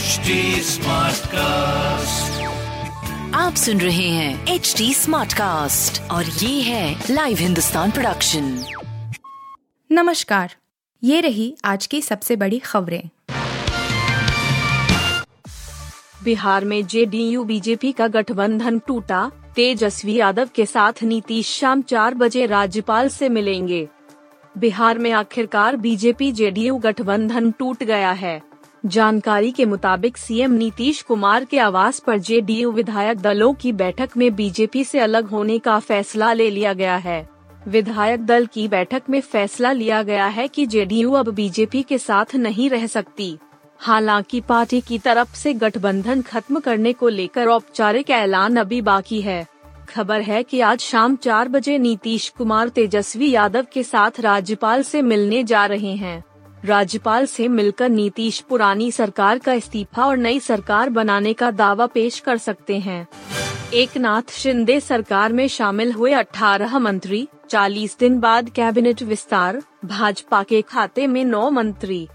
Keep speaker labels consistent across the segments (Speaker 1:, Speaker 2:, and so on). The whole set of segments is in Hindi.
Speaker 1: HD कास्ट
Speaker 2: आप सुन रहे हैं एच डी स्मार्ट कास्ट और ये है लाइव हिंदुस्तान प्रोडक्शन
Speaker 3: नमस्कार। ये रही आज की सबसे बड़ी खबरें।
Speaker 4: बिहार में जेडीयू बीजेपी का गठबंधन टूटा तेजस्वी यादव के साथ नीतीश शाम चार बजे राज्यपाल से मिलेंगे। बिहार में आखिरकार बीजेपी जेडीयू गठबंधन टूट गया है। जानकारी के मुताबिक सीएम नीतीश कुमार के आवास पर जेडीयू विधायक दलों की बैठक में बीजेपी से अलग होने का फैसला ले लिया गया है। विधायक दल की बैठक में फैसला लिया गया है कि जेडीयू अब बीजेपी के साथ नहीं रह सकती। हालाँकि पार्टी की तरफ़ से गठबंधन खत्म करने को लेकर औपचारिक ऐलान अभी बाकी है। खबर है कि आज शाम चार बजे नीतीश कुमार तेजस्वी यादव के साथ राज्यपाल से मिलने जा रहे हैं। राज्यपाल से मिलकर नीतीश पुरानी सरकार का इस्तीफा और नई सरकार बनाने का दावा पेश कर सकते हैं। एक नाथ शिंदे सरकार में शामिल हुए 18 मंत्री 40 दिन बाद कैबिनेट विस्तार, भाजपा के खाते में नौ मंत्री।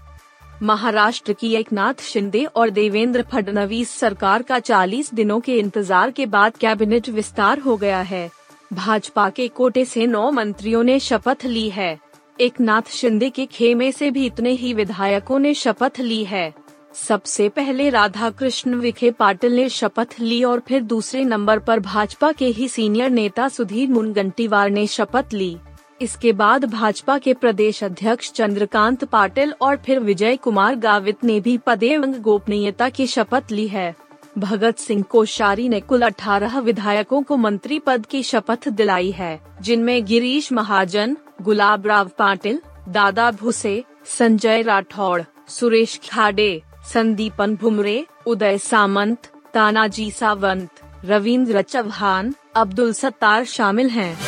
Speaker 4: महाराष्ट्र की एक नाथ शिंदे और देवेंद्र फडणवीस सरकार का 40 दिनों के इंतज़ार के बाद कैबिनेट विस्तार हो गया है। भाजपा के कोटे से नौ मंत्रियों ने शपथ ली है। एक नाथ शिंदे के खेमे से भी इतने ही विधायकों ने शपथ ली है। सबसे पहले राधा कृष्ण विखे पाटिल ने शपथ ली और फिर दूसरे नंबर पर भाजपा के ही सीनियर नेता सुधीर मुनगंटीवार ने शपथ ली। इसके बाद भाजपा के प्रदेश अध्यक्ष चंद्रकांत पाटिल और फिर विजय कुमार गावित ने भी पदेवंग गोपनीयता की शपथ ली है। भगत सिंह कोश्यारी ने कुल 18 विधायकों को मंत्री पद की शपथ दिलाई है, जिनमें गिरीश महाजन गुलाब राव पाटिल, दादा भुसे, संजय राठौड़, सुरेश खाडे, संदीपन भुमरे, उदय सामंत, तानाजी सावंत, रविंद्र चौहान, अब्दुल सत्तार शामिल हैं।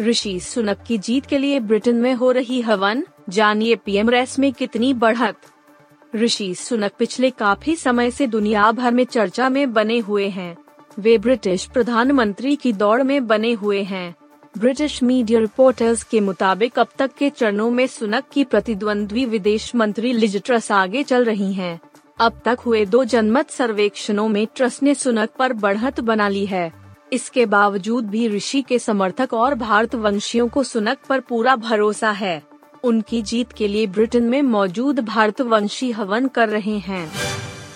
Speaker 4: ऋषि सुनक की जीत के लिए ब्रिटेन में हो रही हवन, जानिए पीएम रेस में कितनी बढ़त। ऋषि सुनक पिछले काफ़ी समय से दुनिया भर में चर्चा में बने हुए हैं। वे ब्रिटिश प्रधानमंत्री की दौड़ में बने हुए हैं। ब्रिटिश मीडिया रिपोर्टर्स के मुताबिक अब तक के चरणों में सुनक की प्रतिद्वंद्वी विदेश मंत्री लिज ट्रस आगे चल रही हैं। अब तक हुए दो जनमत सर्वेक्षणों में ट्रस ने सुनक पर बढ़त बना ली है। इसके बावजूद भी ऋषि के समर्थक और भारत वंशियों को सुनक पर पूरा भरोसा है। उनकी जीत के लिए ब्रिटेन में मौजूद भारत वंशी हवन कर रहे हैं।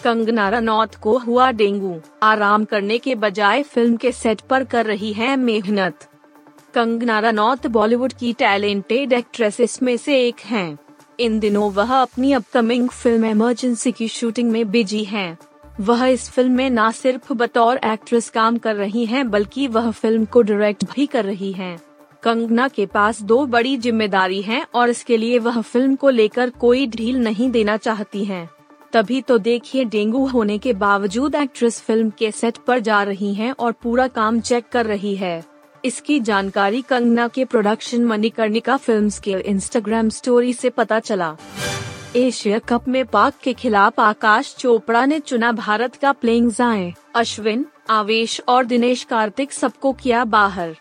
Speaker 4: कंगना रनौत को हुआ डेंगू। आराम करने के बजाय फ़िल्म के सेट पर कर रही है मेहनत। कंगना रनौत बॉलीवुड की टैलेंटेड एक्ट्रेसेस में से एक हैं। इन दिनों वह अपनी अपकमिंग फ़िल्म इमरजेंसी की शूटिंग में बिज़ी हैं। वह इस फ़िल्म में न सिर्फ़ बतौर एक्ट्रेस काम कर रही हैं, बल्कि वह फ़िल्म को डायरेक्ट भी कर रही हैं। कंगना के पास दो बड़ी ज़िम्मेदारी हैं और इसके लिए वह फ़िल्म को लेकर कोई ढील नहीं देना चाहती हैं। तभी तो देखिए डेंगू होने के बावजूद एक्ट्रेस फ़िल्म के सेट पर जा रही हैं और पूरा काम चेक कर रही है इसकी जानकारी कंगना के प्रोडक्शन मणिकर्णिका फिल्म्स के इंस्टाग्राम स्टोरी से पता चला। एशिया कप में पाक के खिलाफ आकाश चोपड़ा ने चुना भारत का प्लेइंग जाए अश्विन, आवेश और दिनेश कार्तिक सबको किया बाहर।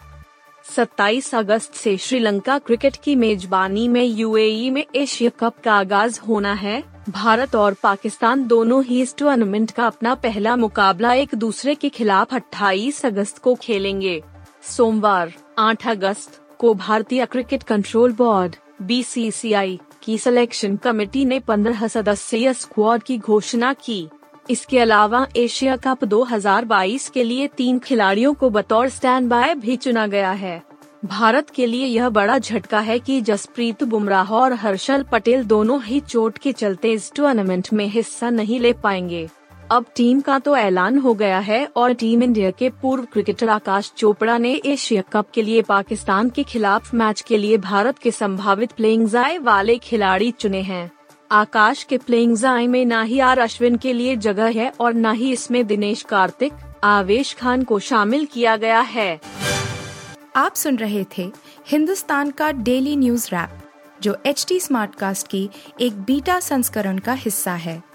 Speaker 4: 27 अगस्त से श्रीलंका क्रिकेट की मेजबानी में यूएई में एशिया कप का आगाज़ होना है। भारत और पाकिस्तान दोनों ही इस टूर्नामेंट का अपना पहला मुकाबला एक दूसरे के खिलाफ 28 अगस्त को खेलेंगे। सोमवार 8 अगस्त, को भारतीय क्रिकेट कंट्रोल बोर्ड बीसीसीआई की सिलेक्शन कमेटी ने 15 सदस्यीय स्क्वाड की घोषणा की। इसके अलावा एशिया कप 2022 के लिए तीन खिलाड़ियों को बतौर स्टैंड बाय भी चुना गया है। भारत के लिए यह बड़ा झटका है कि जसप्रीत बुमराह और हर्षल पटेल दोनों ही चोट के चलते इस टूर्नामेंट में हिस्सा नहीं ले पाएँगे। अब टीम का तो ऐलान हो गया है और टीम इंडिया के पूर्व क्रिकेटर आकाश चोपड़ा ने एशिया कप के लिए पाकिस्तान के खिलाफ मैच के लिए भारत के संभावित प्लेइंग जाए वाले खिलाड़ी चुने हैं। आकाश के प्लेइंग जाए में न ही आर अश्विन के लिए जगह है और न ही इसमें दिनेश कार्तिक, आवेश खान को शामिल किया गया है।
Speaker 3: आप सुन रहे थे हिंदुस्तान का डेली न्यूज़ रैप, जो एच टी स्मार्ट कास्ट की एक बीटा संस्करण का हिस्सा है।